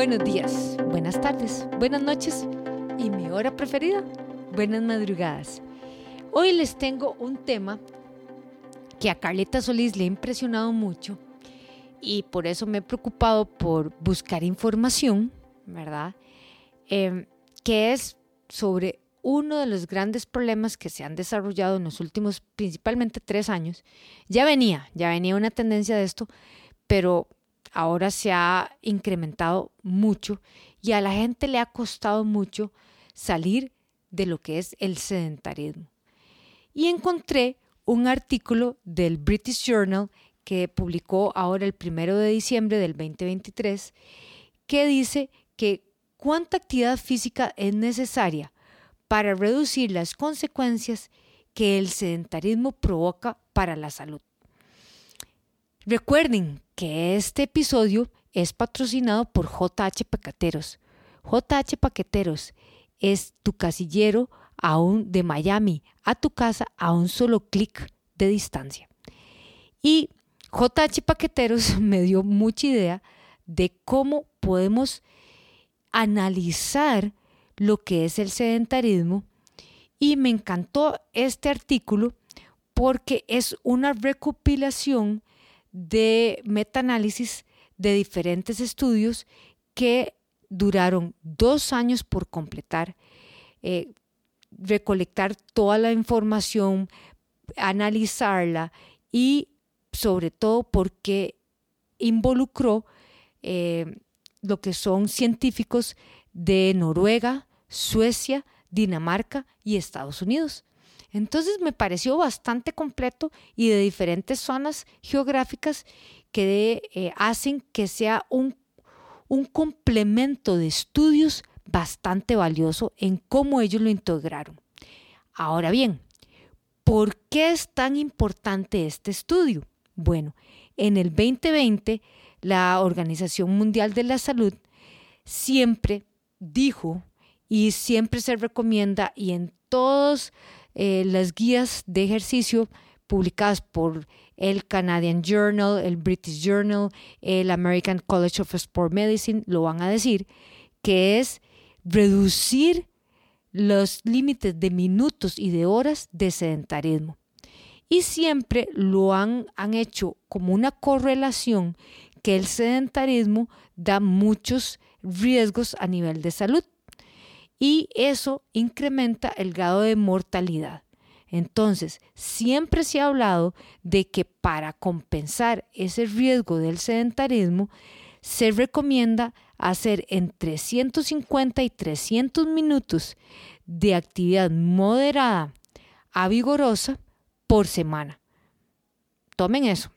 Buenos días, buenas tardes, buenas noches y mi hora preferida, buenas madrugadas. Hoy les tengo un tema que a Carlita Solís le ha impresionado mucho y por eso me he preocupado por buscar información, ¿verdad? Em, que es sobre uno de los grandes problemas que se han desarrollado en los últimos principalmente tres años. Ya venía, ya venía una tendencia de esto, pero ahora se ha incrementado mucho y a la gente le ha costado mucho salir de lo que es el sedentarismo. Y encontré un artículo del British Journal que publicó ahora el primero de diciembre del 2023 que dice que cuánta actividad física es necesaria para reducir las consecuencias que el sedentarismo provoca para la salud. Recuerden que este episodio es patrocinado por JH Paqueteros. JH Paqueteros es tu casillero aún de Miami a tu casa a un solo clic de distancia. Y JH Paqueteros me dio mucha idea de cómo podemos analizar lo que es el sedentarismo y me encantó este artículo porque es una recopilación de metaanálisis de diferentes estudios que duraron dos años por completar, eh, recolectar toda la información, analizarla y sobre todo porque involucró eh, lo que son científicos de Noruega, Suecia, Dinamarca y Estados Unidos. Entonces me pareció bastante completo y de diferentes zonas geográficas que eh, hacen que sea un, un complemento de estudios bastante valioso en cómo ellos lo integraron. Ahora bien, ¿por qué es tan importante este estudio? Bueno, en el 2020 la Organización Mundial de la Salud siempre dijo y siempre se recomienda y en todas eh, las guías de ejercicio publicadas por el Canadian Journal, el British Journal, el American College of Sport Medicine, lo van a decir, que es reducir los límites de minutos y de horas de sedentarismo. Y siempre lo han, han hecho como una correlación que el sedentarismo da muchos riesgos a nivel de salud y eso incrementa el grado de mortalidad. Entonces, siempre se ha hablado de que para compensar ese riesgo del sedentarismo, se recomienda hacer entre 150 y 300 minutos de actividad moderada a vigorosa por semana. Tomen eso.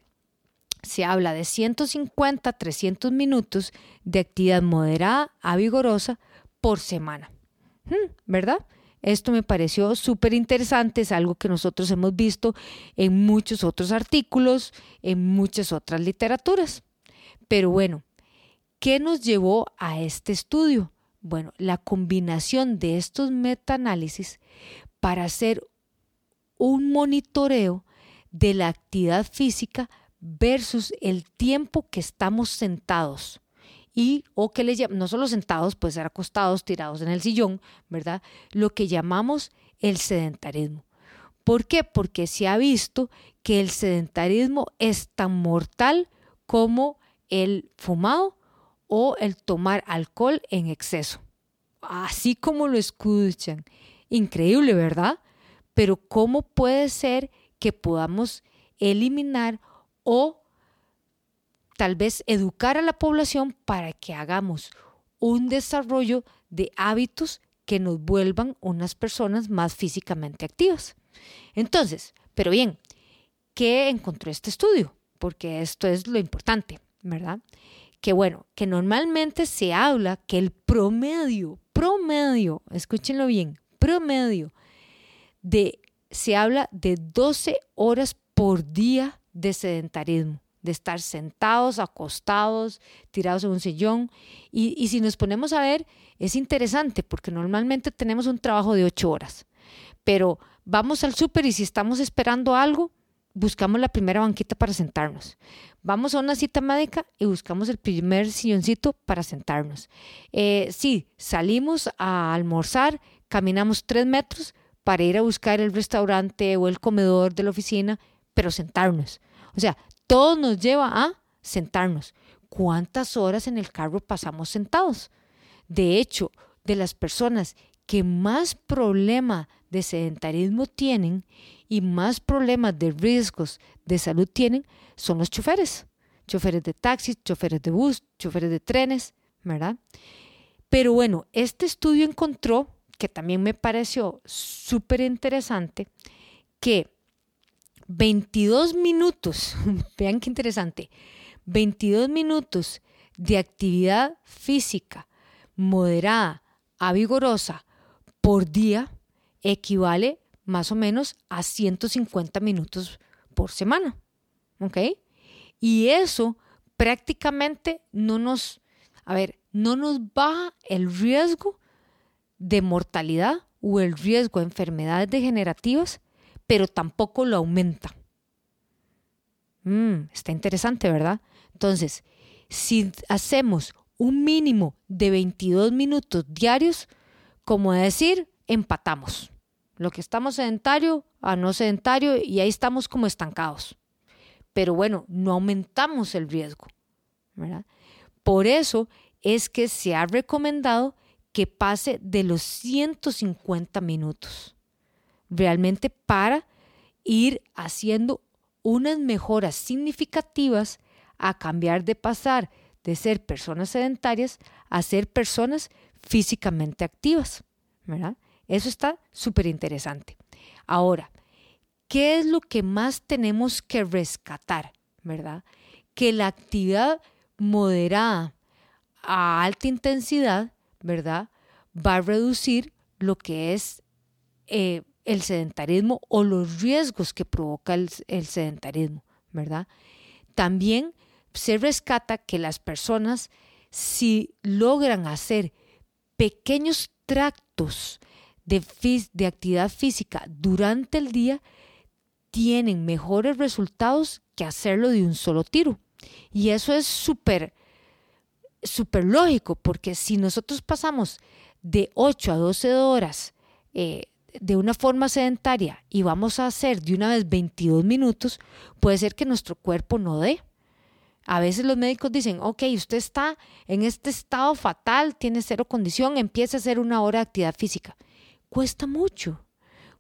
Se habla de 150 a 300 minutos de actividad moderada a vigorosa por semana. ¿Verdad? Esto me pareció súper interesante, es algo que nosotros hemos visto en muchos otros artículos, en muchas otras literaturas. Pero bueno, ¿qué nos llevó a este estudio? Bueno, la combinación de estos metaanálisis para hacer un monitoreo de la actividad física versus el tiempo que estamos sentados y o que le no solo sentados, puede ser acostados, tirados en el sillón, ¿verdad? Lo que llamamos el sedentarismo. ¿Por qué? Porque se ha visto que el sedentarismo es tan mortal como el fumado o el tomar alcohol en exceso. Así como lo escuchan. Increíble, ¿verdad? Pero ¿cómo puede ser que podamos eliminar o tal vez educar a la población para que hagamos un desarrollo de hábitos que nos vuelvan unas personas más físicamente activas. Entonces, pero bien, ¿qué encontró este estudio? Porque esto es lo importante, ¿verdad? Que bueno, que normalmente se habla que el promedio, promedio, escúchenlo bien, promedio de, se habla de 12 horas por día de sedentarismo de estar sentados, acostados, tirados en un sillón. Y, si nos ponemos a ver, es interesante porque normalmente tenemos un trabajo de ocho horas, pero vamos al súper y si estamos esperando algo, buscamos la primera banquita para sentarnos. Vamos a una cita médica y buscamos el primer silloncito para sentarnos. Eh, sí, salimos a almorzar, caminamos tres metros para ir a buscar el restaurante o el comedor de la oficina, pero sentarnos. O sea, todo nos lleva a sentarnos. ¿Cuántas horas en el carro pasamos sentados? De hecho, de las personas que más problema de sedentarismo tienen y más problemas de riesgos de salud tienen son los choferes. Choferes de taxis, choferes de bus, choferes de trenes, ¿verdad? Pero bueno, este estudio encontró, que también me pareció súper interesante, que 22 minutos, vean qué interesante, 22 minutos de actividad física moderada a vigorosa por día equivale más o menos a 150 minutos por semana. ¿Ok? Y eso prácticamente no nos, a ver, no nos baja el riesgo de mortalidad o el riesgo de enfermedades degenerativas, pero tampoco lo aumenta. Mm, está interesante, ¿verdad? Entonces, si hacemos un mínimo de 22 minutos diarios, como decir, empatamos. Lo que estamos sedentario a no sedentario y ahí estamos como estancados. Pero bueno, no aumentamos el riesgo. Por eso es que se ha recomendado que pase de los 150 minutos. Realmente para ir haciendo unas mejoras significativas a cambiar de pasar de ser personas sedentarias a ser personas físicamente activas. ¿verdad? Eso está súper interesante. Ahora, ¿qué es lo que más tenemos que rescatar? ¿Verdad? Que la actividad moderada a alta intensidad, ¿verdad? Va a reducir lo que es eh, el sedentarismo o los riesgos que provoca el, sedentarismo, ¿verdad? También se rescata que las personas, si logran hacer pequeños tractos de, de actividad física durante el día, tienen mejores resultados que hacerlo de un solo tiro. Y eso es súper, súper lógico, porque si nosotros pasamos de 8 a 12 horas eh, de una forma sedentaria y vamos a hacer de una vez 22 minutos, puede ser que nuestro cuerpo no dé. A veces los médicos dicen, ok, usted está en este estado fatal, tiene cero condición, empiece a hacer una hora de actividad física. Cuesta mucho,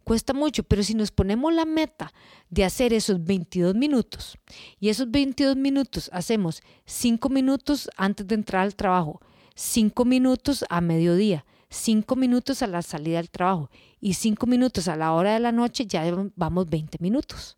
cuesta mucho, pero si nos ponemos la meta de hacer esos 22 minutos y esos 22 minutos hacemos 5 minutos antes de entrar al trabajo, 5 minutos a mediodía, 5 minutos a la salida del trabajo y 5 minutos a la hora de la noche, ya vamos 20 minutos.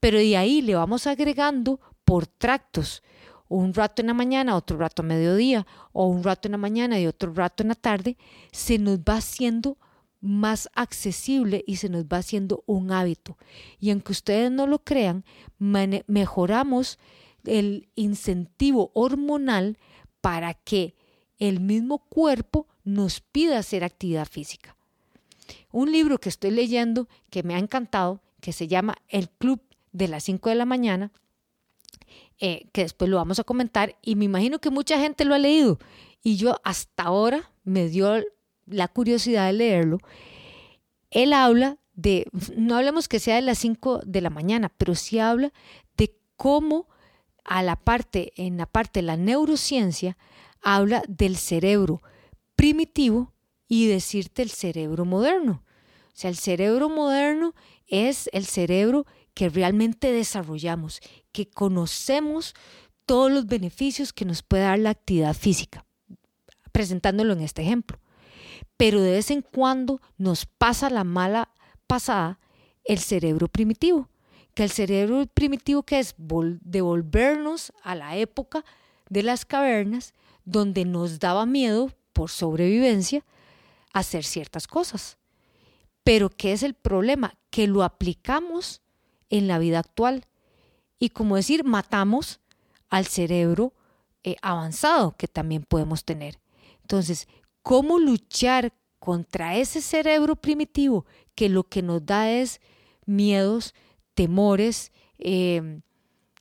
Pero de ahí le vamos agregando por tractos. Un rato en la mañana, otro rato a mediodía, o un rato en la mañana y otro rato en la tarde, se nos va haciendo más accesible y se nos va haciendo un hábito. Y aunque ustedes no lo crean, mejoramos el incentivo hormonal para que el mismo cuerpo nos pida hacer actividad física. Un libro que estoy leyendo que me ha encantado, que se llama El Club de las 5 de la mañana, eh, que después lo vamos a comentar y me imagino que mucha gente lo ha leído y yo hasta ahora me dio la curiosidad de leerlo. Él habla de, no hablemos que sea de las 5 de la mañana, pero sí habla de cómo a la parte, en la parte de la neurociencia, habla del cerebro primitivo y decirte el cerebro moderno. O sea, el cerebro moderno es el cerebro que realmente desarrollamos, que conocemos todos los beneficios que nos puede dar la actividad física, presentándolo en este ejemplo. Pero de vez en cuando nos pasa la mala pasada el cerebro primitivo, que el cerebro primitivo que es devolvernos a la época de las cavernas, donde nos daba miedo por sobrevivencia hacer ciertas cosas. Pero ¿qué es el problema? Que lo aplicamos en la vida actual. Y como decir, matamos al cerebro eh, avanzado que también podemos tener. Entonces, ¿cómo luchar contra ese cerebro primitivo que lo que nos da es miedos, temores. Eh,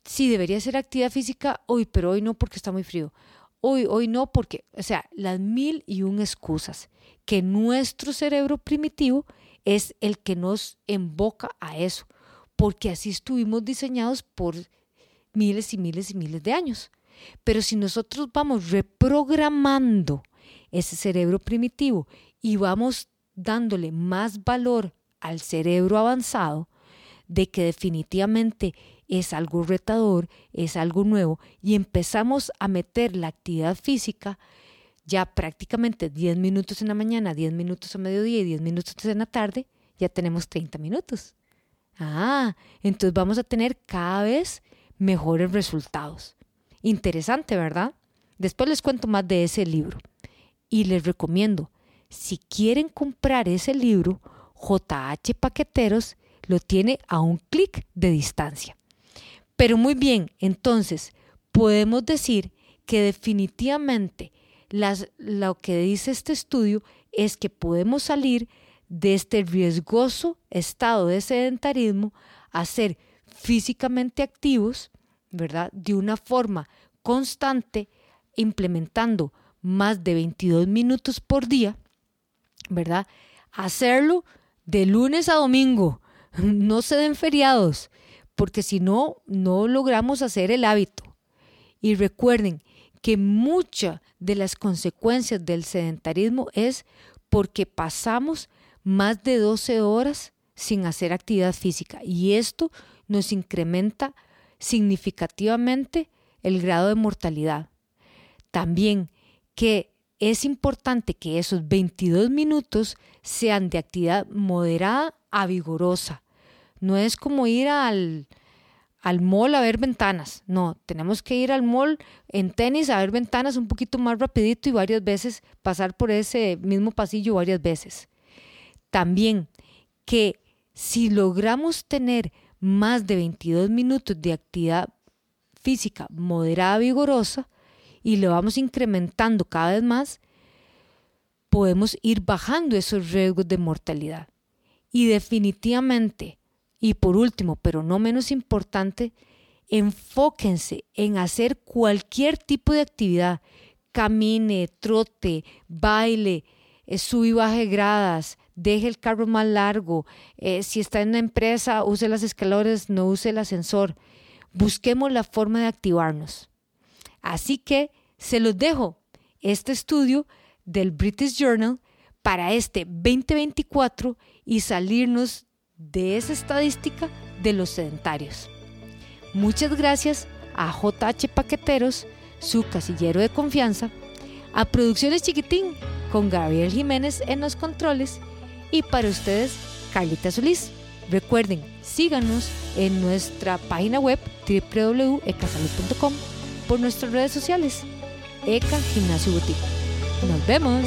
sí, debería ser actividad física hoy, pero hoy no porque está muy frío. Hoy, hoy no porque, o sea, las mil y un excusas que nuestro cerebro primitivo es el que nos emboca a eso, porque así estuvimos diseñados por miles y miles y miles de años. Pero si nosotros vamos reprogramando ese cerebro primitivo y vamos dándole más valor al cerebro avanzado, de que definitivamente es algo retador, es algo nuevo, y empezamos a meter la actividad física ya prácticamente 10 minutos en la mañana, 10 minutos a mediodía y 10 minutos en la tarde, ya tenemos 30 minutos. Ah, entonces vamos a tener cada vez mejores resultados. Interesante, ¿verdad? Después les cuento más de ese libro. Y les recomiendo, si quieren comprar ese libro, JH Paqueteros lo tiene a un clic de distancia. Pero muy bien, entonces podemos decir que definitivamente lo que dice este estudio es que podemos salir de este riesgoso estado de sedentarismo a ser físicamente activos, ¿verdad? De una forma constante, implementando más de 22 minutos por día, ¿verdad? Hacerlo de lunes a domingo, no se den feriados, porque si no, no logramos hacer el hábito. Y recuerden que muchas de las consecuencias del sedentarismo es porque pasamos más de 12 horas sin hacer actividad física y esto nos incrementa significativamente el grado de mortalidad. También que es importante que esos 22 minutos sean de actividad moderada a vigorosa. No es como ir al, al mall a ver ventanas. No, tenemos que ir al mall en tenis a ver ventanas un poquito más rapidito y varias veces pasar por ese mismo pasillo varias veces. También que si logramos tener más de 22 minutos de actividad física moderada, vigorosa, y lo vamos incrementando cada vez más, podemos ir bajando esos riesgos de mortalidad. Y definitivamente y por último, pero no menos importante, enfóquense en hacer cualquier tipo de actividad, camine, trote, baile, eh, sub y baje gradas, deje el carro más largo, eh, si está en una empresa, use las escaleras, no use el ascensor. Busquemos la forma de activarnos. Así que se los dejo este estudio del British Journal para este 2024 y salirnos de esa estadística de los sedentarios. Muchas gracias a JH Paqueteros, su casillero de confianza, a Producciones Chiquitín con Gabriel Jiménez en los controles y para ustedes, Carlita Solís. Recuerden, síganos en nuestra página web www.ecasalud.com por nuestras redes sociales. ECA Gimnasio Boutique. Nos vemos.